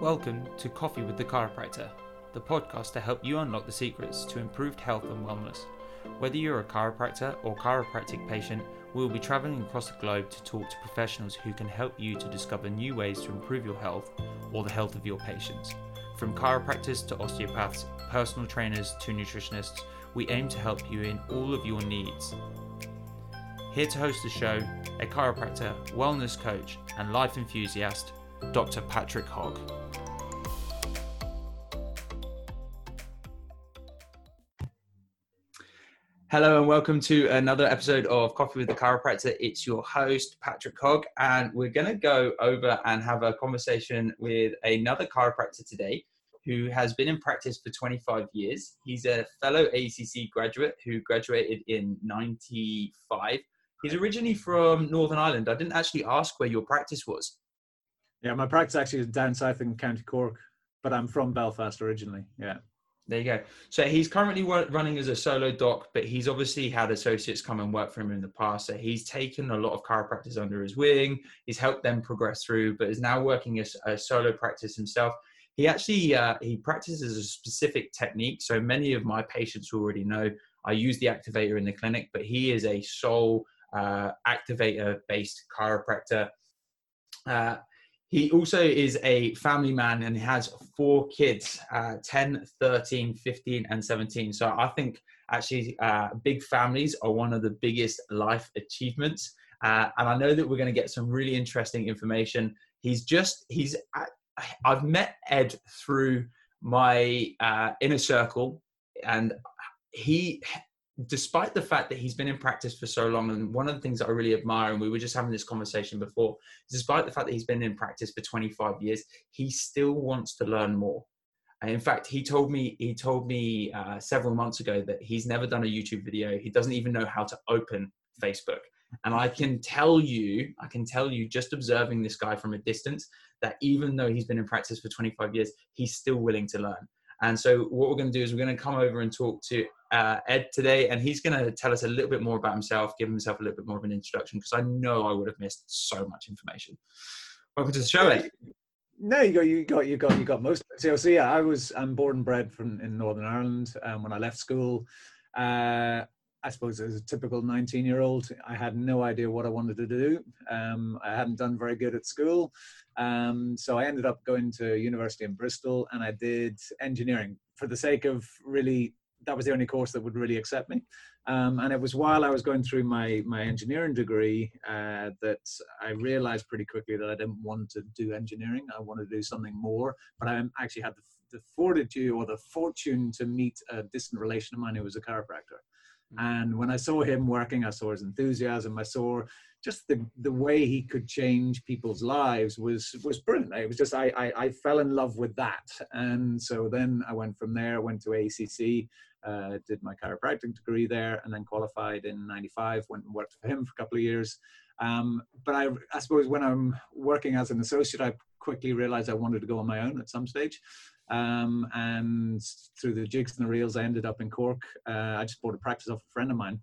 Welcome to Coffee with the Chiropractor, the podcast to help you unlock the secrets to improved health and wellness. Whether you're a chiropractor or chiropractic patient, we will be traveling across the globe to talk to professionals who can help you to discover new ways to improve your health or the health of your patients. From chiropractors to osteopaths, personal trainers to nutritionists, we aim to help you in all of your needs. Here to host the show, a chiropractor, wellness coach, and life enthusiast, Dr. Patrick Hogg. Hello and welcome to another episode of Coffee with the Chiropractor. It's your host, Patrick Hogg, and we're going to go over and have a conversation with another chiropractor today who has been in practice for 25 years. He's a fellow ACC graduate who graduated in 95. He's originally from Northern Ireland. I didn't actually ask where your practice was. Yeah, my practice actually is down south in County Cork, but I'm from Belfast originally. Yeah. There you go. So he's currently running as a solo doc, but he's obviously had associates come and work for him in the past. So he's taken a lot of chiropractors under his wing. He's helped them progress through, but is now working as a solo practice himself. He actually uh, he practices a specific technique. So many of my patients already know I use the activator in the clinic, but he is a sole uh, activator based chiropractor. Uh, he also is a family man and he has four kids uh, 10 13 15 and 17 so i think actually uh, big families are one of the biggest life achievements. Uh, and i know that we're going to get some really interesting information. He's just he's i've met ed through my uh, inner circle and he despite the fact that he's been in practice for so long, and one of the things that I really admire, and we were just having this conversation before, despite the fact that he's been in practice for 25 years, he still wants to learn more. And in fact, he told me he told me uh, several months ago that he's never done a YouTube video. He doesn't even know how to open Facebook. And I can tell you, I can tell you, just observing this guy from a distance, that even though he's been in practice for 25 years, he's still willing to learn. And so, what we're going to do is we're going to come over and talk to uh, Ed today, and he's going to tell us a little bit more about himself, give himself a little bit more of an introduction, because I know I would have missed so much information. Welcome to the show, Ed. No, you got you got you got you got most of it. So, so yeah, I was I'm born and bred from in Northern Ireland. Um, when I left school, uh, I suppose as a typical 19 year old, I had no idea what I wanted to do. Um, I hadn't done very good at school. Um, so I ended up going to university in Bristol and I did engineering for the sake of really, that was the only course that would really accept me. Um, and it was while I was going through my, my engineering degree uh, that I realized pretty quickly that I didn't want to do engineering. I wanted to do something more, but I actually had the, the fortitude or the fortune to meet a distant relation of mine who was a chiropractor. And when I saw him working, I saw his enthusiasm. I saw just the, the way he could change people's lives was was brilliant. It was just I, I, I fell in love with that, and so then I went from there. Went to ACC, uh, did my chiropractic degree there, and then qualified in '95. Went and worked for him for a couple of years. Um, but I, I suppose when I'm working as an associate, I quickly realized I wanted to go on my own at some stage. Um, and through the jigs and the reels, I ended up in Cork. Uh, I just bought a practice off a friend of mine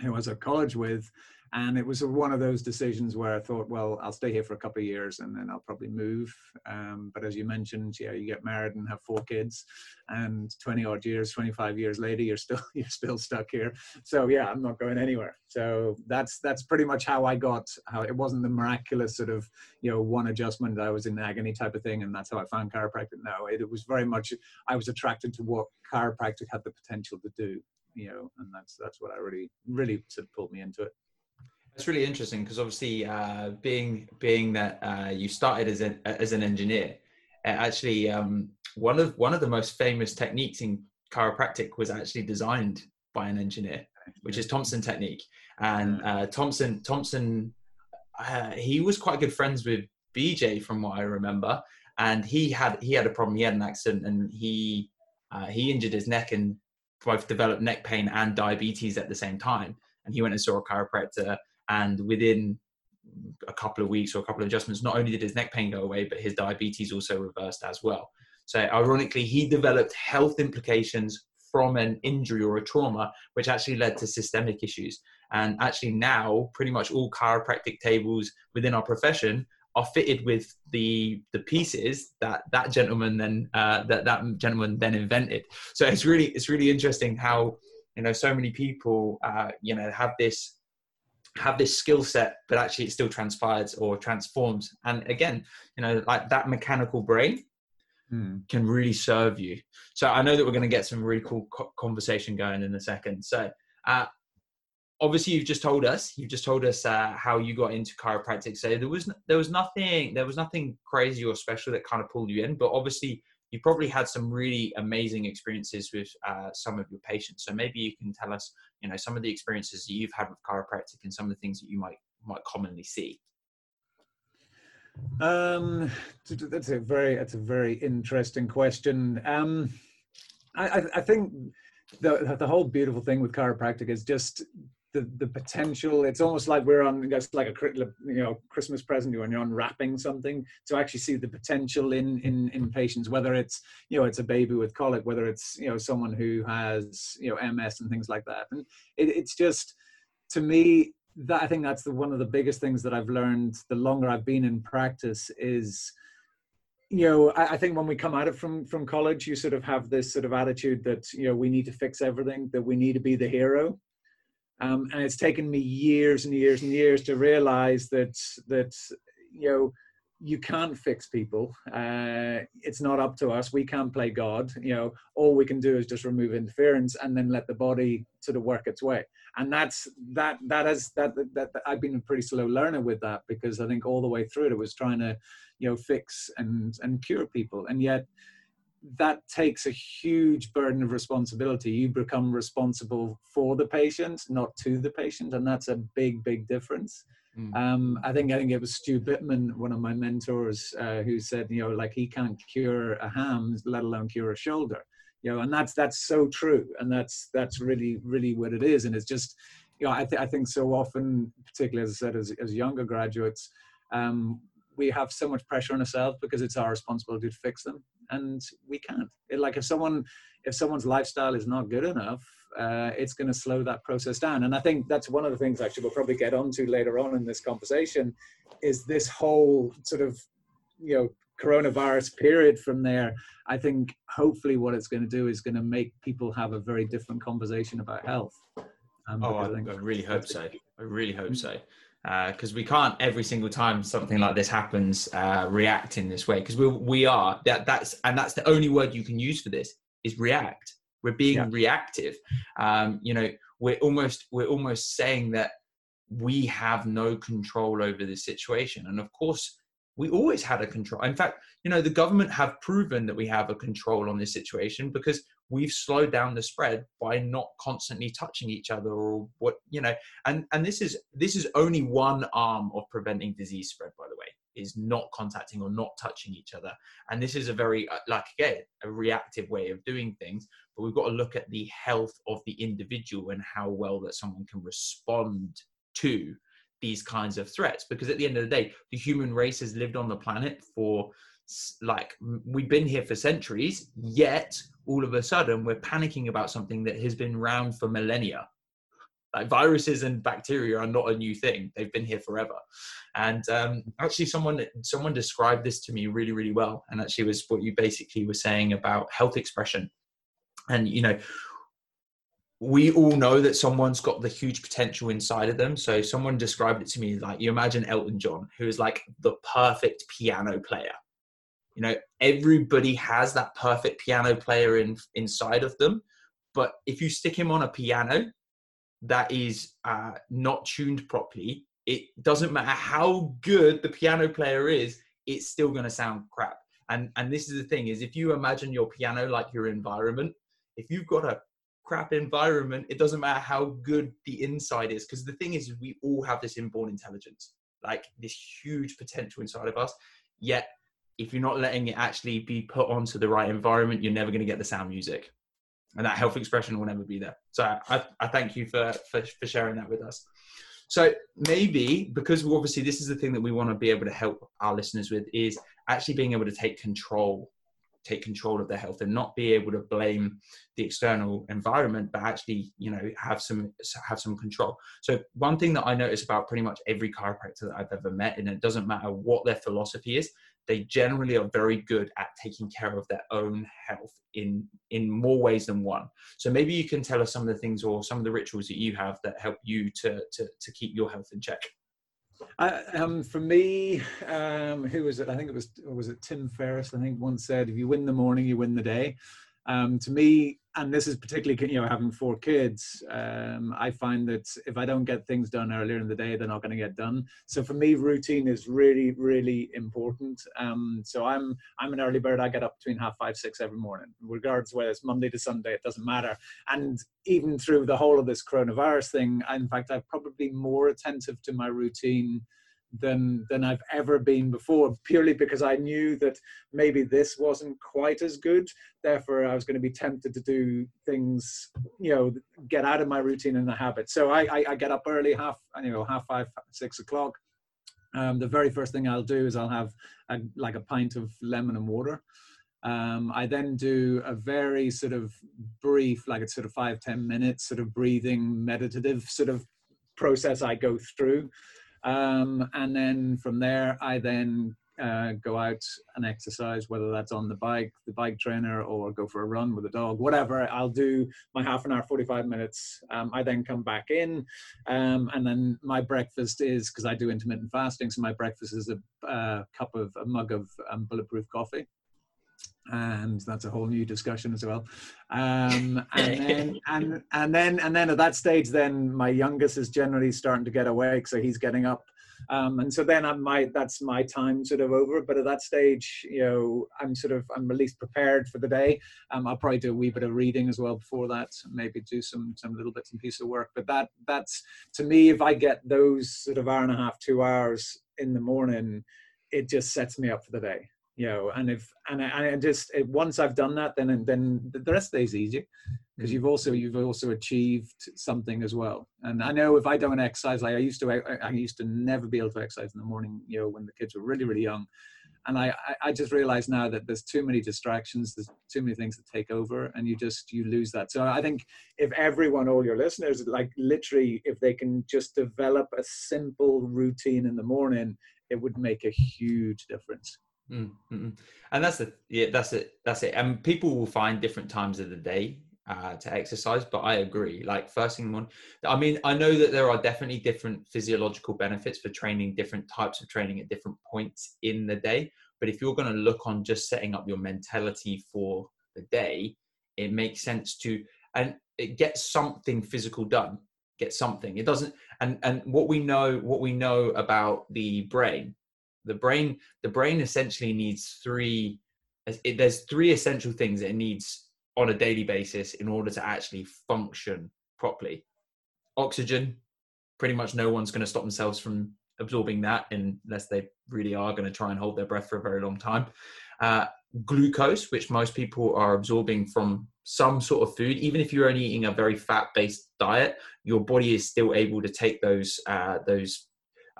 who I was at college with, and it was one of those decisions where I thought, well, I'll stay here for a couple of years and then I'll probably move. Um, but as you mentioned, yeah, you get married and have four kids, and 20 odd years, 25 years later, you're still you're still stuck here. So yeah, I'm not going anywhere. So that's that's pretty much how I got. How it wasn't the miraculous sort of you know one adjustment. I was in agony type of thing, and that's how I found chiropractic. No, it, it was very much I was attracted to what chiropractic had the potential to do you know, and that's that's what I really really sort of pulled me into it. It's really interesting because obviously, uh, being being that uh, you started as an as an engineer, actually um, one of one of the most famous techniques in chiropractic was actually designed by an engineer, which is Thompson technique. And uh, Thompson Thompson, uh, he was quite good friends with BJ from what I remember, and he had he had a problem. He had an accident, and he uh, he injured his neck and both developed neck pain and diabetes at the same time. And he went and saw a chiropractor and within a couple of weeks or a couple of adjustments, not only did his neck pain go away, but his diabetes also reversed as well. So, ironically, he developed health implications from an injury or a trauma, which actually led to systemic issues. And actually, now, pretty much all chiropractic tables within our profession are fitted with the the pieces that that gentleman then uh, that that gentleman then invented. So it's really it's really interesting how you know so many people uh, you know have this have this skill set, but actually it still transpires or transforms. And again, you know, like that mechanical brain mm. can really serve you. So I know that we're going to get some really cool co- conversation going in a second. So uh, obviously you've just told us you've just told us uh, how you got into chiropractic so there was there was nothing there was nothing crazy or special that kind of pulled you in but obviously you probably had some really amazing experiences with uh, some of your patients. So maybe you can tell us you know some of the experiences that you've had with chiropractic and some of the things that you might might commonly see. Um that's a very that's a very interesting question. Um i i think the the whole beautiful thing with chiropractic is just the the potential. It's almost like we're on just like a you know Christmas present when you're unwrapping something to actually see the potential in in in patients. Whether it's you know it's a baby with colic, whether it's you know someone who has you know MS and things like that, and it, it's just to me that I think that's the one of the biggest things that I've learned the longer I've been in practice is you know I, I, think when we come out of from from college you sort of have this sort of attitude that you know we need to fix everything that we need to be the hero um, and it's taken me years and years and years to realize that that you know you can't fix people. Uh, it's not up to us. We can't play God. You know, all we can do is just remove interference and then let the body sort of work its way. And that's that. That that. That, that I've been a pretty slow learner with that because I think all the way through it, it was trying to, you know, fix and and cure people, and yet that takes a huge burden of responsibility. You become responsible for the patient, not to the patient, and that's a big, big difference. Mm. Um, I think I think it was Stu Bittman, one of my mentors, uh, who said, you know, like he can't cure a ham, let alone cure a shoulder. You know, and that's that's so true, and that's that's really really what it is. And it's just, you know, I, th- I think so often, particularly as I said, as, as younger graduates, um, we have so much pressure on ourselves because it's our responsibility to fix them and we can't. It, like if someone if someone's lifestyle is not good enough uh, it's going to slow that process down. And i think that's one of the things actually we'll probably get onto later on in this conversation is this whole sort of you know coronavirus period from there. I think hopefully what it's going to do is going to make people have a very different conversation about health. Um, oh I, I, I really hope so. i really hope so because uh, we can't every single time something like this happens uh, react in this way. Because we we are that that's and that's the only word you can use for this is react. We're being yeah. reactive. Um, you know we're almost we're almost saying that we have no control over this situation. And of course we always had a control. In fact you know the government have proven that we have a control on this situation because we've slowed down the spread by not constantly touching each other or what you know and and this is this is only one arm of preventing disease spread by the way is not contacting or not touching each other. And this is a very uh, like again a reactive way of doing things but we've got to look at the health of the individual and how well that someone can respond to these kinds of threats. Because at the end of the day the human race has lived on the planet for like we've been here for centuries yet all of a sudden we're panicking about something that has been around for millennia. Like viruses and bacteria are not a new thing. They've been here forever. And um, actually someone someone described this to me really really well and actually was what you basically were saying about health expression. And you know we all know that someone's got the huge potential inside of them. So someone described it to me like you imagine elton john who is like the perfect piano player you know everybody has that perfect piano player in inside of them but if you stick him on a piano that is uh, not tuned properly it doesn't matter how good the piano player is it's still going to sound crap. And and this is the thing is if you imagine your piano like your environment if you've got a crap environment it doesn't matter how good the inside is because the thing is we all have this inborn intelligence like this huge potential inside of us yet if you're not letting it actually be put onto the right environment, you're never going to get the sound music. And that health expression will never be there. So I, I thank you for, for, for sharing that with us. So maybe because obviously this is the thing that we want to be able to help our listeners with is actually being able to take control take control of their health and not be able to blame the external environment but actually you know have some have some control so one thing that i notice about pretty much every chiropractor that i've ever met and it doesn't matter what their philosophy is they generally are very good at taking care of their own health in in more ways than one so maybe you can tell us some of the things or some of the rituals that you have that help you to to, to keep your health in check um, for me, um, who was it? I think it was was it Tim Ferriss. I think once said, "If you win the morning, you win the day." Um, to me, and this is particularly you know having four kids um, i find that if i don't get things done earlier in the day they're not going to get done. So for me routine is really really important. Um, so i'm i'm an early bird. I get up between half five six every morning regardless whether it's monday to sunday it doesn't matter. And even through the whole of this coronavirus thing in fact i'm probably more attentive to my routine than than I've ever been before, purely because I knew that maybe this wasn't quite as good. Therefore, I was going to be tempted to do things, you know, get out of my routine and the habit. So I, I, I get up early, half you know, half five, six o'clock. Um, the very first thing I'll do is I'll have a, like a pint of lemon and water. Um, I then do a very sort of brief, like it's sort of five ten minutes, sort of breathing, meditative sort of process I go through. Um, and then from there, I then uh, go out and exercise, whether that's on the bike, the bike trainer, or go for a run with a dog, whatever. I'll do my half an hour, 45 minutes. Um, I then come back in. Um, and then my breakfast is, because I do intermittent fasting, so my breakfast is a uh, cup of, a mug of um, bulletproof coffee and that's a whole new discussion as well. Um, and then and and then and then at that stage, then my youngest is generally starting to get awake, so he's getting up. Um, and so then I'm my that's my time sort of over. But at that stage, you know, I'm sort of I'm at least prepared for the day. Um, I'll probably do a wee bit of reading as well before that, maybe do some some little bits and pieces of work. But that that's to me, if I get those sort of hour and a half, two hours in the morning, it just sets me up for the day you know and if and I, and I just once i've done that then then the rest of the day is easy because mm. you've also you've also achieved something as well. And i know if i don't exercise like i used to I, I used to never be able to exercise in the morning you know when the kids were really really young. And I, I just realize now that there's too many distractions there's too many things that take over and you just you lose that. So i think if everyone all your listeners like literally if they can just develop a simple routine in the morning it would make a huge difference Mm-hmm. And that's the yeah, that's it, that's it. And people will find different times of the day uh, to exercise, but I agree. Like first thing one, I mean, I know that there are definitely different physiological benefits for training different types of training at different points in the day. But if you're going to look on just setting up your mentality for the day, it makes sense to and it gets something physical done. Get something. It doesn't. And and what we know, what we know about the brain the brain the brain essentially needs three it, there's three essential things it needs on a daily basis in order to actually function properly. Oxygen pretty much no one's going to stop themselves from absorbing that unless they really are going to try and hold their breath for a very long time. Uh, glucose which most people are absorbing from some sort of food even if you're only eating a very fat based diet your body is still able to take those uh, those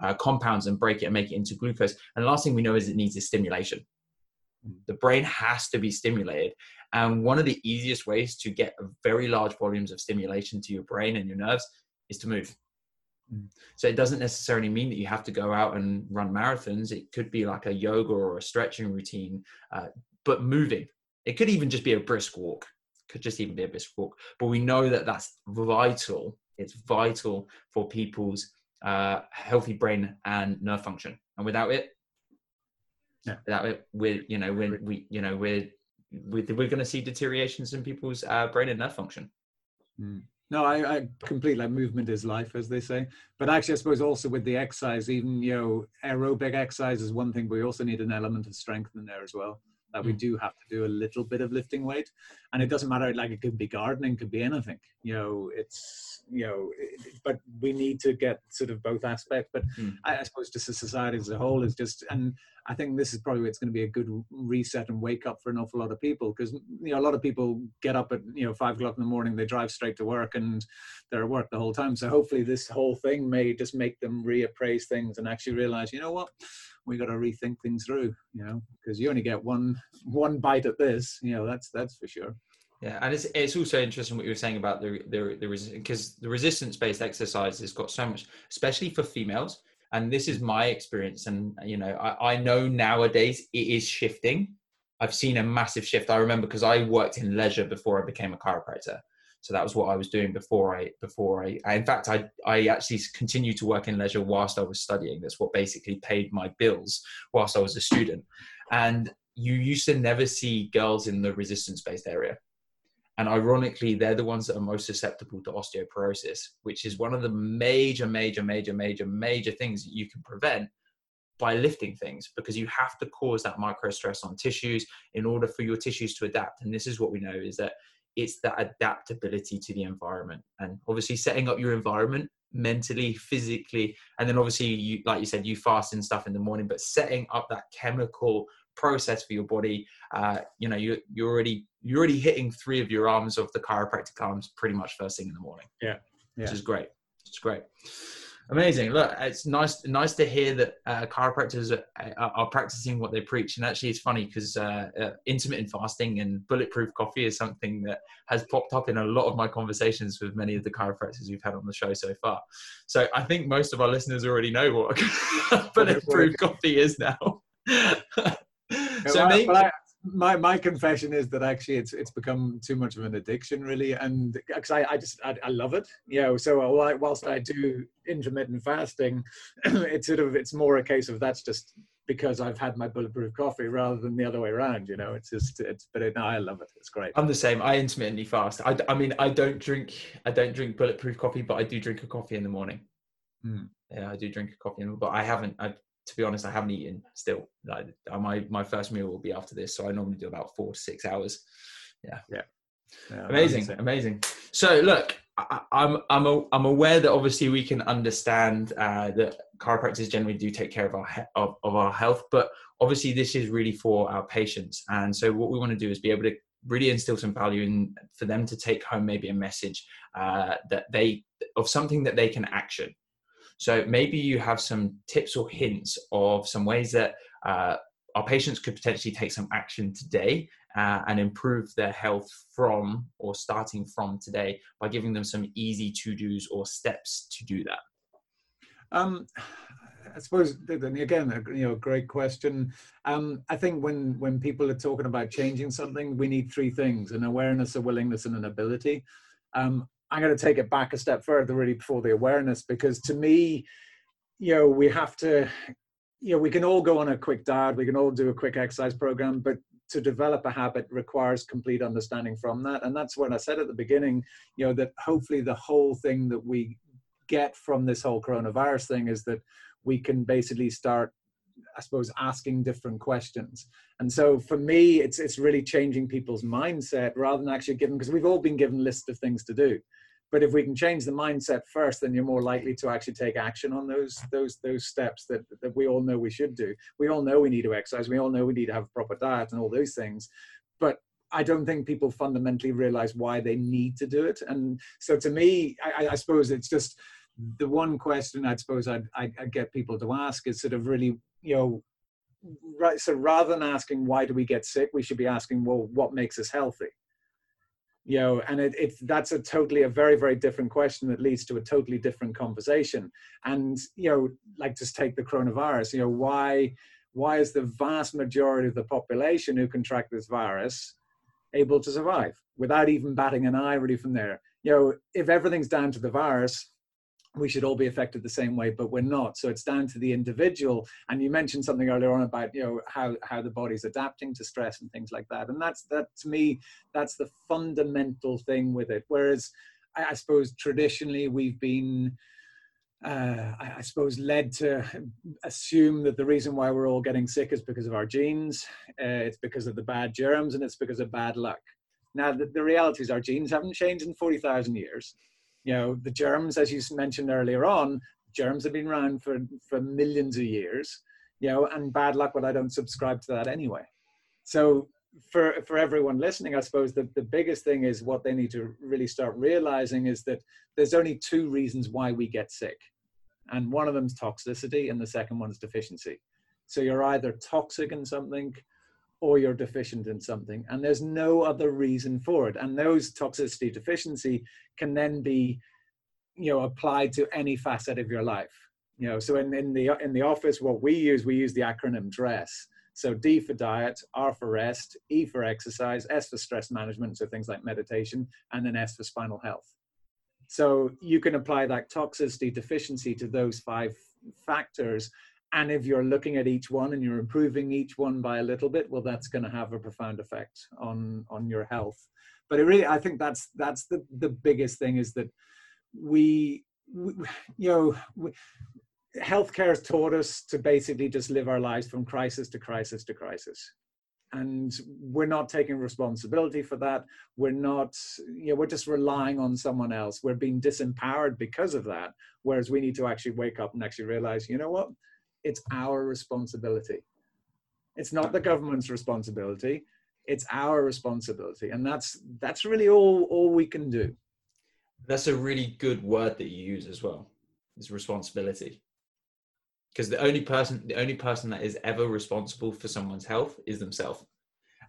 uh, compounds and break it and make it into glucose. And the last thing we know is it needs is stimulation. Hmm. The brain has to be stimulated. And one of the easiest ways to get very large volumes of stimulation to your brain and your nerves is to move. Hmm. So it doesn't necessarily mean that you have to go out and run marathons. It could be like a yoga or a stretching routine, uh, but moving. It could even just be a brisk walk. It could just even be a brisk walk. But we know that that's vital. It's vital for people's uh, healthy brain and nerve function. And without it, yeah. without it, we're you know we're, we you know we're we're, we're going to see deteriorations in people's uh, brain and nerve function. Mm. No, I, I completely like movement is life, as they say. But actually, I suppose also with the exercise, even you know, aerobic exercise is one thing, but we also need an element of strength in there as well that we mm. do have to do a little bit of lifting weight and it doesn't matter like it could be gardening could be anything you know it's you know it, but we need to get sort of both aspects but mm. I, I, suppose just a society as a whole is just and i think this is probably it's going to be a good reset and wake up for an awful lot of people because you know a lot of people get up at you know five o'clock in the morning they drive straight to work and they're at work the whole time so hopefully this whole thing may just make them reappraise things and actually realize you know what we got to rethink things through. You know, because you only get one one bite at this. You know, that's that's for sure. Yeah, and it's it's also interesting what you were saying about the the the because the resistance based exercise has got so much, especially for females. And this is my experience, and you know, I, I know nowadays it is shifting. I've seen a massive shift. I remember because I worked in leisure before I became a chiropractor, so that was what I was doing before I before I, I in fact I I actually continued to work in leisure whilst I was studying. That's what basically paid my bills whilst I was a student. And you used to never see girls in the resistance based area and ironically, they're the ones that are most susceptible to osteoporosis, which is one of the major, major, major, major, major things that you can prevent by lifting things because you have to cause that micro stress on tissues in order for your tissues to adapt. And this is what we know is that it's that adaptability to the environment. And obviously, setting up your environment mentally, physically, and then obviously, you like you said, you fast and stuff in the morning, but setting up that chemical process for your body. Uh, you know, you you're already you're already hitting three of your arms of the chiropractic arms pretty much first thing in the morning. Yeah, yeah. which is great. It's great. Amazing. Look, it's nice nice to hear that uh, chiropractors are, are, practicing what they preach. And actually, it's funny because uh, uh, intermittent fasting and bulletproof coffee is something that has popped up in a lot of my conversations with many of the chiropractors we've had on the show so far. So I think most of our listeners already know what bulletproof coffee is now. so well, well, I, my my confession is that actually it's it's become too much of an addiction really and because I, I just I, I, love it you know so whilst i do intermittent fasting it's sort of it's more a case of that's just because i've had my bulletproof coffee rather than the other way around you know it's just it's but it, no, i love it it's great. I'm the same i intermittently fast. I, I mean i don't drink i don't drink bulletproof coffee but i do drink a coffee in the morning. Mm. yeah i do drink a coffee in, but i haven't i've to be honest, I haven't eaten still. Like my my first meal will be after this, so I normally do about four to six hours. Yeah, yeah, yeah amazing, amazing. So look, I, am I'm a, I'm aware that obviously we can understand uh, that chiropractors generally do take care of our he- of, of our health, but obviously this is really for our patients, and so what we want to do is be able to really instill some value in for them to take home maybe a message uh, that they of something that they can action so maybe you have some tips or hints of some ways that uh, our patients could potentially take some action today uh, and improve their health from or starting from today by giving them some easy to dos or steps to do that. Um, I suppose again, you know, great question. Um, I think when when people are talking about changing something, we need three things: an awareness, a willingness, and an ability. Um, I'm going to take it back a step further, really, before the awareness, because to me, you know, we have to, you know, we can all go on a quick diet, we can all do a quick exercise program, but to develop a habit requires complete understanding from that. And that's what I said at the beginning, you know, that hopefully the whole thing that we get from this whole coronavirus thing is that we can basically start I suppose asking different questions. And so for me, it's it's really changing people's mindset rather than actually giving because we've all been given lists of things to do. But if we can change the mindset first, then you're more likely to actually take action on those those those steps that that we all know we should do. We all know we need to exercise. We all know we need to have a proper diet and all those things. But I don't think people fundamentally realize why they need to do it. And so to me, I, I suppose it's just the one question I suppose I'd, I'd, I'd, get people to ask is sort of really, you know, right. So rather than asking why do we get sick, we should be asking, well, what makes us healthy? You know and it, it's that's a totally a very very different question that leads to a totally different conversation. And you know like just take the coronavirus you know why why is the vast majority of the population who contract this virus able to survive without even batting an eye really from there? You know if everything's down to the virus we should all be affected the same way but we're not. So it's down to the individual. And you mentioned something earlier on about you know how how the body's adapting to stress and things like that. And that's that to me that's the fundamental thing with it. Whereas i, I suppose traditionally we've been uh, I, suppose led to assume that the reason why we're all getting sick is because of our genes. Uh, it's because of the bad germs and it's because of bad luck. Now the, the reality is our genes haven't changed in 40,000 years you know the germs as you mentioned earlier on germs have been around for for millions of years you know and bad luck but i don't subscribe to that anyway. So for for everyone listening i suppose the, the biggest thing is what they need to really start realizing is that there's only two reasons why we get sick and one of them is toxicity and the second one is deficiency. So you're either toxic in something or you're deficient in something, and there's no other reason for it. And those toxicity deficiency can then be, you know, applied to any facet of your life. You know, so in, in the in the office, what we use, we use the acronym DRESS. So D for diet, R for rest, E for exercise, S for stress management, so things like meditation, and then S for spinal health. So you can apply that toxicity deficiency to those five factors. And if you're looking at each one and you're improving each one by a little bit, well, that's going to have a profound effect on on your health. But it really, I think that's that's the the biggest thing is that we, we you know, we, healthcare has taught us to basically just live our lives from crisis to crisis to crisis. And we're not taking responsibility for that. We're not you know we're just relying on someone else. We're being disempowered because of that. Whereas we need to actually wake up and actually realize you know what it's our responsibility. It's not the government's responsibility. It's our responsibility. And that's that's really all all we can do. That's a really good word that you use as well is responsibility. Because the only person the only person that is ever responsible for someone's health is themselves.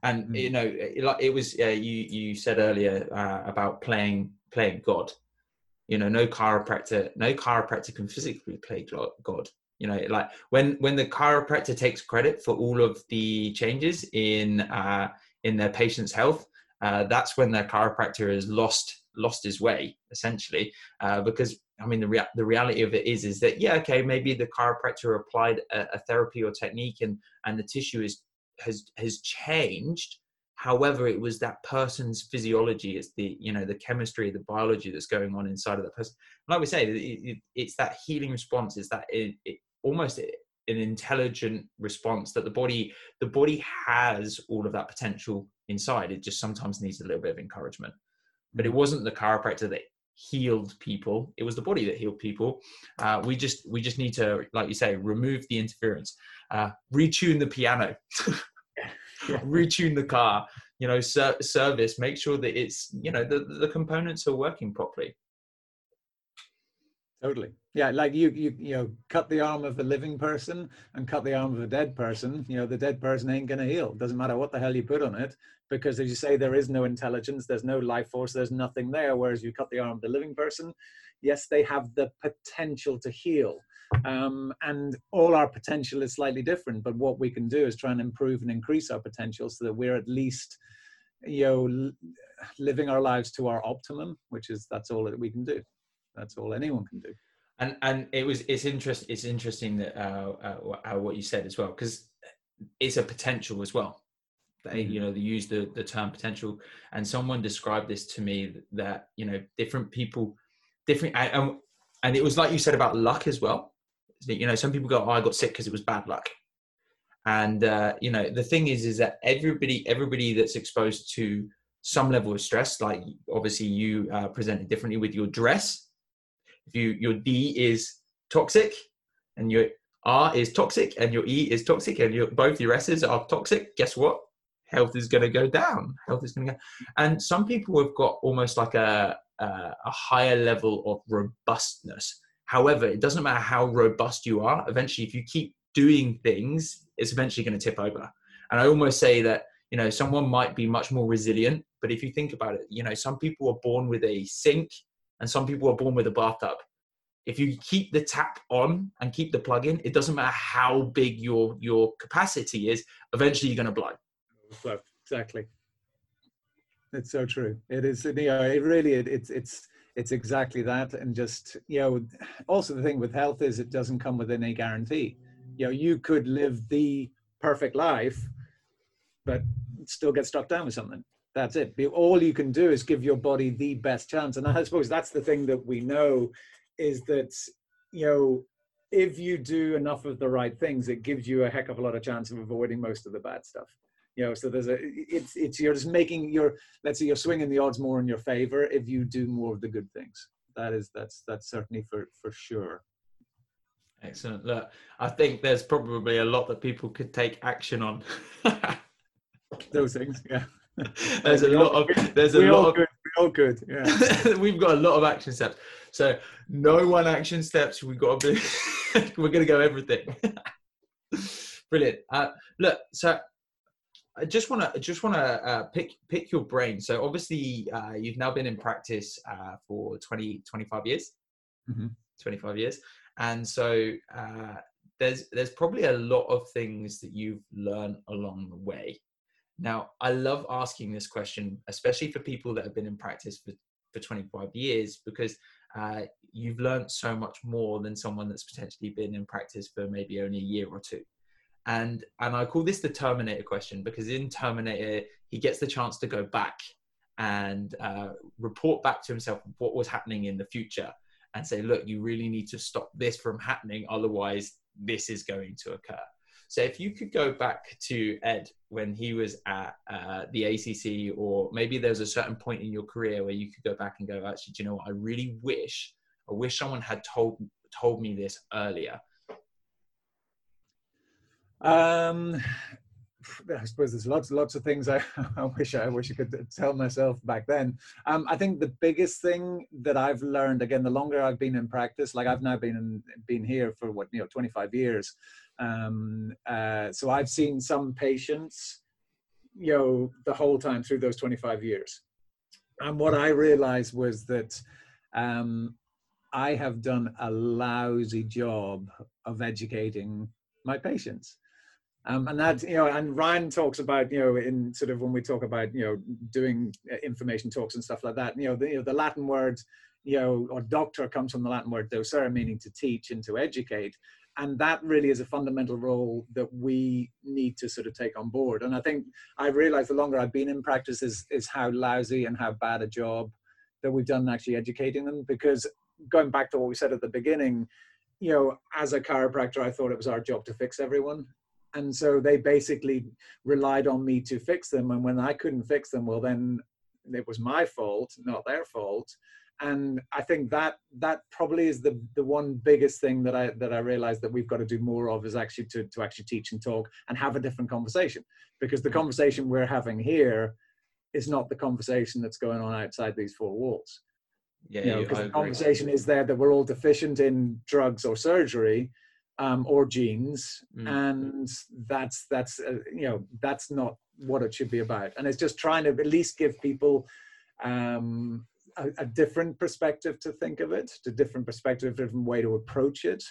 And mm. you know it, like it was uh, you you said earlier uh, about playing playing god. You know no chiropractor no chiropractor can physically play god you know like when when the chiropractor takes credit for all of the changes in uh in their patient's health uh, that's when their chiropractor has lost lost his way essentially uh, because I mean, the, rea- the reality of it is, is that, yeah, okay, maybe the chiropractor applied a, a therapy or technique and, and the tissue is, has, has changed. However, it was that person's physiology, it's the, you know, the chemistry, the biology that's going on inside of that person. Like we say, it, it, it's that healing response, it's that it, almost an intelligent response that the body, the body has all of that potential inside. It just sometimes needs a little bit of encouragement. But it wasn't the chiropractor that healed people it was the body that healed people. Uh, we just we just need to like you say remove the interference. Uh, retune the piano retune the car you know ser- service make sure that it's you know the, the components are working properly. Totally. Yeah like you you you know cut the arm of a living person and cut the arm of a dead person you know the dead person ain't going to heal. Doesn't matter what the hell you put on it because as you say there is no intelligence there's no life force there's nothing there whereas you cut the arm of the living person yes they have the potential to heal um, and all our potential is slightly different but what we can do is try and improve and increase our potential so that we're at least you know living our lives to our optimum which is that's all that we can do. That's all anyone can do. And and it was it's interesting it's interesting that uh, uh, what you said as well because it's a potential as well. They mm-hmm. you know they use the the term potential. And someone described this to me that you know different people different and, and it was like you said about luck as well you know some people go oh i got sick because it was bad luck and uh, you know the thing is is that everybody everybody that's exposed to some level of stress like obviously you uh, presented differently with your DRESS if you your d is toxic and your r is toxic and your e is toxic and your both your s's are toxic guess what health is going to go down. Health is going to go. And some people have got almost like a, a, a higher level of robustness. However, it doesn't matter how robust you are. Eventually, if you keep doing things, it's eventually going to tip over. And I almost say that you know someone might be much more resilient, but if you think about it, you know some people are born with a sink, and some people are born with a bathtub. If you keep the tap on and keep the plug in, it doesn't matter how big your your capacity is. Eventually, you're going to blow flow. Exactly. It's so true. It is. You know, it really. It, it's it's it's exactly that. And just you know, also the thing with health is it doesn't come with any guarantee. You know, you could live the perfect life, but still get struck down with something. That's it. All you can do is give your body the best chance. And I suppose that's the thing that we know is that you know if you do enough of the right things, it gives you a heck of a lot of chance of avoiding most of the bad stuff you know so there's a it's it's you're just making your let's say you're swinging the odds more in your favor if you do more of the good things. That is that's that's certainly for for sure. Excellent. Look i think there's probably a lot that people could take action on. Those things yeah. There's a lot of there's a lot of good. we all good yeah. We've got a lot of action steps. So no one action steps we've got to be we're going to go everything. Brilliant. Uh, look, so I just want to just want to uh, pick pick your brain. So obviously, uh, you've now been in practice uh, for 20, 25 years. Mm-hmm. 25 years, and so uh, there's there's probably a lot of things that you've learned along the way. Now, I love asking this question, especially for people that have been in practice for, for 25 years, because uh, you've learned so much more than someone that's potentially been in practice for maybe only a year or two and and I call this the Terminator question because in Terminator he gets the chance to go back and uh, report back to himself what was happening in the future and say, look, you really need to stop this from happening, otherwise this is going to occur. So if you could go back to Ed when he was at uh, the ACC, or maybe there's a certain point in your career where you could go back and go, actually, do you know what? I really wish, I wish someone had told told me this earlier um, I suppose there's lots, lots of things I, I wish I wish I could tell myself back then. Um, I think the biggest thing that I've learned, again, the longer I've been in practice, like I've now been in, been here for what you know, 25 years. Um, uh, so I've seen some patients, you know, the whole time through those 25 years. And what I realized was that um, I have done a lousy job of educating my patients um, and that, you know, and Ryan talks about, you know, in sort of when we talk about, you know, doing uh, information talks and stuff like that, you know, the, you know, the Latin word, you know, or doctor comes from the Latin word docere, meaning to teach and to educate. And that really is a fundamental role that we need to sort of take on board. And I think I realized the longer I've been in practice is, is how lousy and how bad a job that we've done actually educating them. Because going back to what we said at the beginning, you know, as a chiropractor, I thought it was our job to fix everyone and so they basically relied on me to fix them. And when i couldn't fix them well then it was my fault not their fault. And i think that that probably is the the one biggest thing that i that i realized that we've got to do more of is actually to to actually teach and talk and have a different conversation. Because the conversation we're having here is not the conversation that's going on outside these four walls. Yeah you know because the conversation is there that we're all deficient in drugs or surgery um, or genes, mm. and that's that's uh, you know that's not what it should be about. And it's just trying to at least give people um, a, a, different perspective to think of it, a different perspective, a different way to approach it.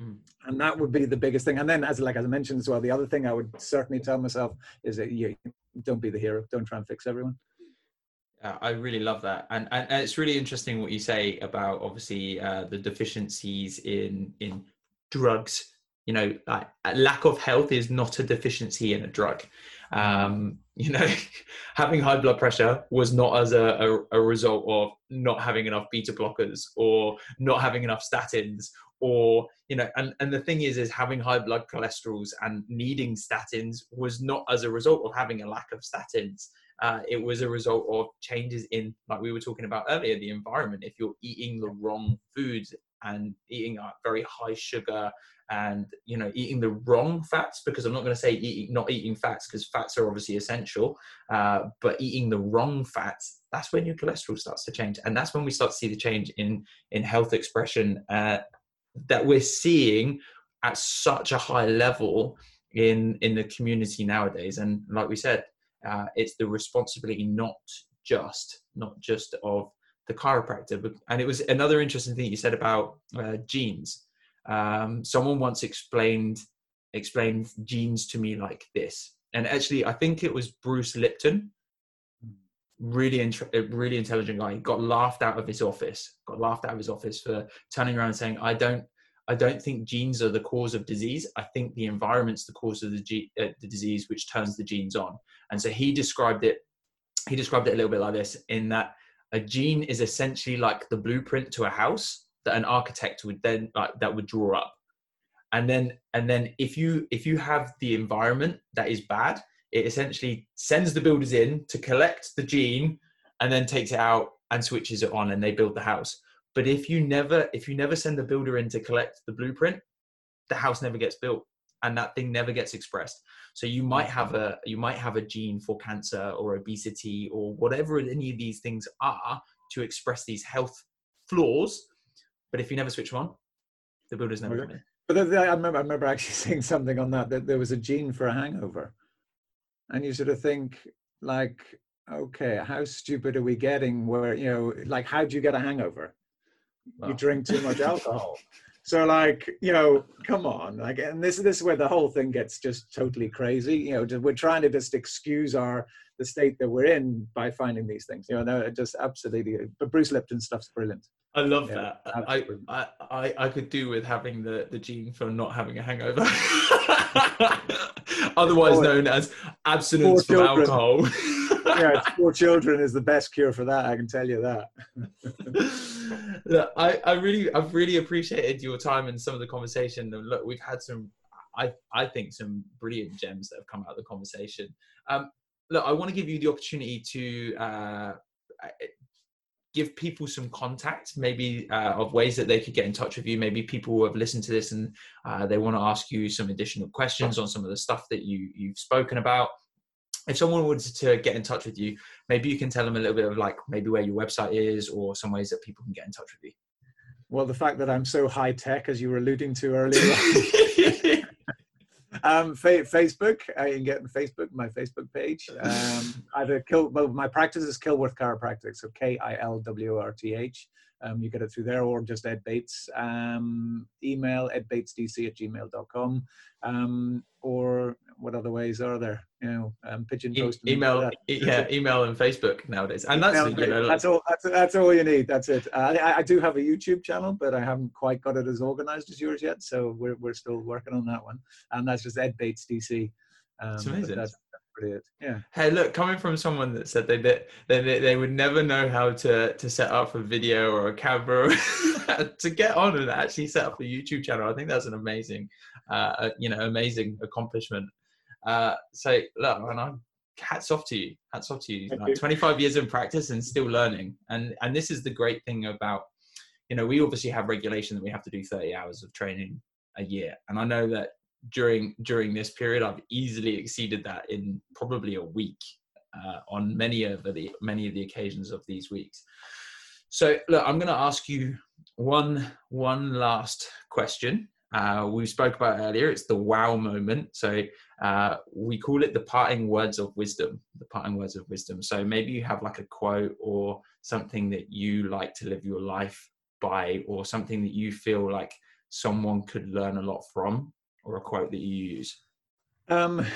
Mm. And that would be the biggest thing. And then, as like as I mentioned as well, the other thing I would certainly tell myself is that you don't be the hero. Don't try and fix everyone. Uh, I really love that, and, and, and it's really interesting what you say about obviously uh, the deficiencies in in drugs you know like, lack of health is not a deficiency in a drug. Um, you know having high blood pressure was not as a, a, a, result of not having enough beta blockers or not having enough statins or you know and, and the thing is is having high blood cholesterols and needing statins was not as a result of having a lack of statins. Uh, it was a result of changes in like we were talking about earlier the environment. If you're eating the wrong foods and eating very high sugar and you know eating the wrong fats because i'm not going to say eating not eating fats because fats are obviously essential uh, but eating the wrong fats that's when your cholesterol starts to change. And that's when we start to see the change in in health expression uh, that we're seeing at such a high level in in the community nowadays. And like we said uh, it's the responsibility not just not just of the chiropractor. And it was another interesting thing you said about uh, genes. Um, someone once explained explained genes to me like this, and actually, I think it was Bruce Lipton. Really, really intelligent guy. He got laughed out of his office. Got laughed out of his office for turning around and saying, "I don't, I don't think genes are the cause of disease. I think the environment's the cause of the, ge- uh, the disease, which turns the genes on." And so he described it. He described it a little bit like this: in that a gene is essentially like the blueprint to a house that an architect would then like that would draw up. And then and then if you if you have the environment that is bad it essentially sends the builders in to collect the gene and then takes it out and switches it on and they build the house. But if you never if you never send the builder in to collect the blueprint the house never gets built and that thing never gets expressed so you might have a you might have a gene for cancer or obesity or whatever any of these things are to express these health flaws but if you never switch them on the builders never okay. But the, the, I remember, I remember actually seeing something on that that there was a gene for a hangover, and you sort of think like, okay, how stupid are we getting? Where you know, like, how do you get a hangover? You drink too much alcohol. So like, you know, come on, like, and this this is where the whole thing gets just totally crazy. You know, we're trying to just excuse our the state that we're in by finding these things. You know, no, just absolutely. But Bruce Lipton stuff's brilliant. I love yeah, that. I, I, I I could do with having the the gene for not having a hangover, otherwise known as abstinence from alcohol. yeah, four children is the best cure for that. I can tell you that. look, I, I really, I've really appreciated your time and some of the conversation. And look, we've had some, I, I think some brilliant gems that have come out of the conversation. Um, look, I want to give you the opportunity to uh, give people some contact, maybe uh, of ways that they could get in touch with you. Maybe people who have listened to this and uh, they want to ask you some additional questions on some of the stuff that you you've spoken about if someone wanted to get in touch with you, maybe you can tell them a little bit of like maybe where your website is or some ways that people can get in touch with you. Well, the fact that I'm so high tech, as you were alluding to earlier. um, fa- Facebook, I can get on Facebook, my Facebook page. Um, either Kil- well, my practice is Kilworth Chiropractic, so K I L W R T H. Um, you get it through there or just Ed Bates. Um, email edbatesdc at gmail.com. Um, or what other ways are there? You know, um, pigeon post. E- email, e- yeah, email and Facebook nowadays, and that's you know, that's all. That's, that's all you need. That's it. Uh, I, I do have a YouTube channel, but I haven't quite got it as organized as yours yet. So we're we're still working on that one, and that's just Ed Bates DC. Um, that's amazing. That's, brilliant. Yeah. Hey, look, coming from someone that said they they, they, they would never know how to to set up a video or a camera to get on and actually set up a YouTube channel, I think that's an amazing, uh, you know, amazing accomplishment. Uh, so look, and I'm hats off to you. Hats off to you. Like, you. 25 years in practice and still learning. And and this is the great thing about, you know, we obviously have regulation that we have to do 30 hours of training a year, and I know that during during this period i've easily exceeded that in probably a week uh, on many of the many of the occasions of these weeks so look i'm going to ask you one one last question uh, we spoke about earlier it's the wow moment so uh, we call it the parting words of wisdom the parting words of wisdom so maybe you have like a quote or something that you like to live your life by or something that you feel like someone could learn a lot from or a quote that you use? Um,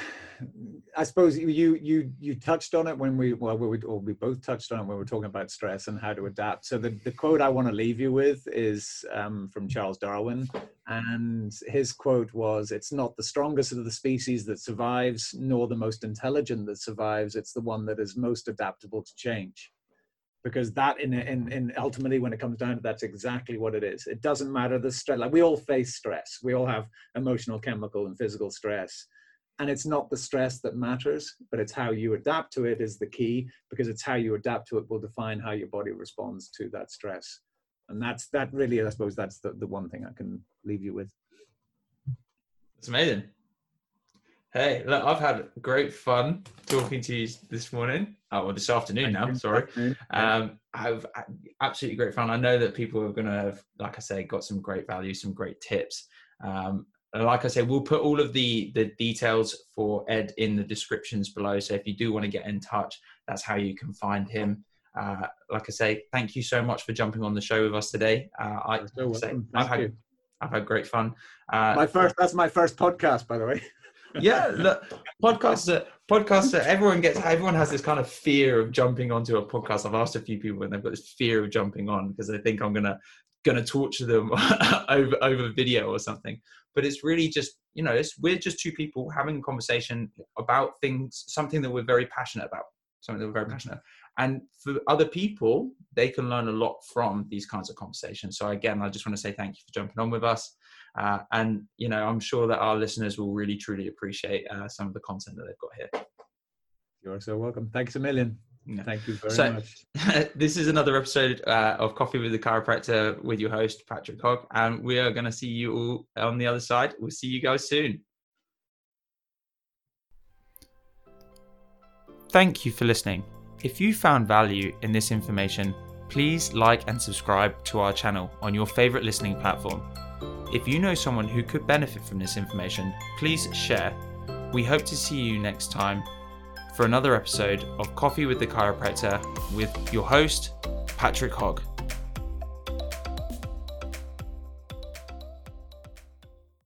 I suppose you you you touched on it when we well we or we both touched on it when we were talking about stress and how to adapt. So the, the quote I want to leave you with is um, from Charles Darwin, and his quote was, "It's not the strongest of the species that survives, nor the most intelligent that survives. It's the one that is most adaptable to change." because that in, in in ultimately when it comes down to that's exactly what it is it doesn't matter the stress like we all face stress we all have emotional chemical and physical stress and it's not the stress that matters but it's how you adapt to it is the key because it's how you adapt to it will define how your body responds to that stress and that's that really i suppose that's the, the one thing i can leave you with it's amazing Hey, look, I've had great fun talking to you this morning. Oh, well, this afternoon now. Sorry. Um, I've absolutely great fun. I know that people are going to have, like I say, got some great value, some great tips. Um, like I said, we'll put all of the the details for Ed in the descriptions below. So if you do want to get in touch, that's how you can find him. Uh, like I say, thank you so much for jumping on the show with us today. Uh, I say, I've had I've had great fun. Uh, my first that's my first podcast, by the way. yeah, look, podcasts podcasts everyone gets everyone has this kind of fear of jumping onto a podcast. I've asked a few people and they've got this fear of jumping on because they think I'm gonna gonna torture them over over video or something. But it's really just you know, it's we're just two people having a conversation about things, something that we're very passionate about, something that we're very passionate. And for other people, they can learn a lot from these kinds of conversations. So again, I just want to say thank you for jumping on with us. Uh, and you know, I'm sure that our listeners will really truly appreciate uh, some of the content that they've got here. You're so welcome. Thanks a million. Yeah. Thank you very so, much. this is another episode uh, of Coffee with the Chiropractor with your host Patrick Hogg, and we are going to see you all on the other side. We'll see you guys soon. Thank you for listening. If you found value in this information, please like and subscribe to our channel on your favorite listening platform. If you know someone who could benefit from this information, please share. We hope to see you next time for another episode of Coffee with the Chiropractor with your host, Patrick Hogg.